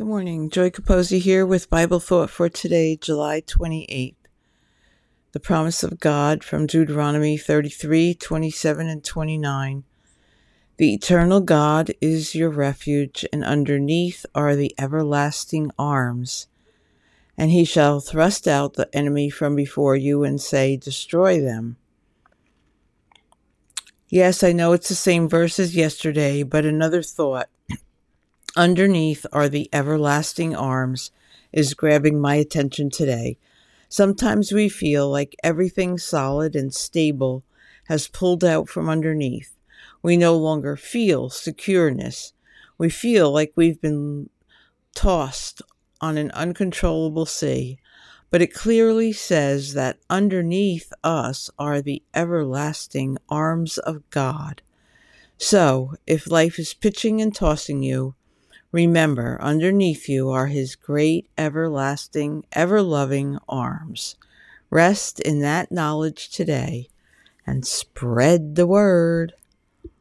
Good morning. Joy Capozzi here with Bible Thought for today, July 28th. The promise of God from Deuteronomy 33 27 and 29. The eternal God is your refuge, and underneath are the everlasting arms. And he shall thrust out the enemy from before you and say, Destroy them. Yes, I know it's the same verse as yesterday, but another thought underneath are the everlasting arms is grabbing my attention today. Sometimes we feel like everything solid and stable has pulled out from underneath. We no longer feel secureness. We feel like we've been tossed on an uncontrollable sea. But it clearly says that underneath us are the everlasting arms of God. So, if life is pitching and tossing you, Remember, underneath you are his great, everlasting, ever loving arms. Rest in that knowledge today and spread the word.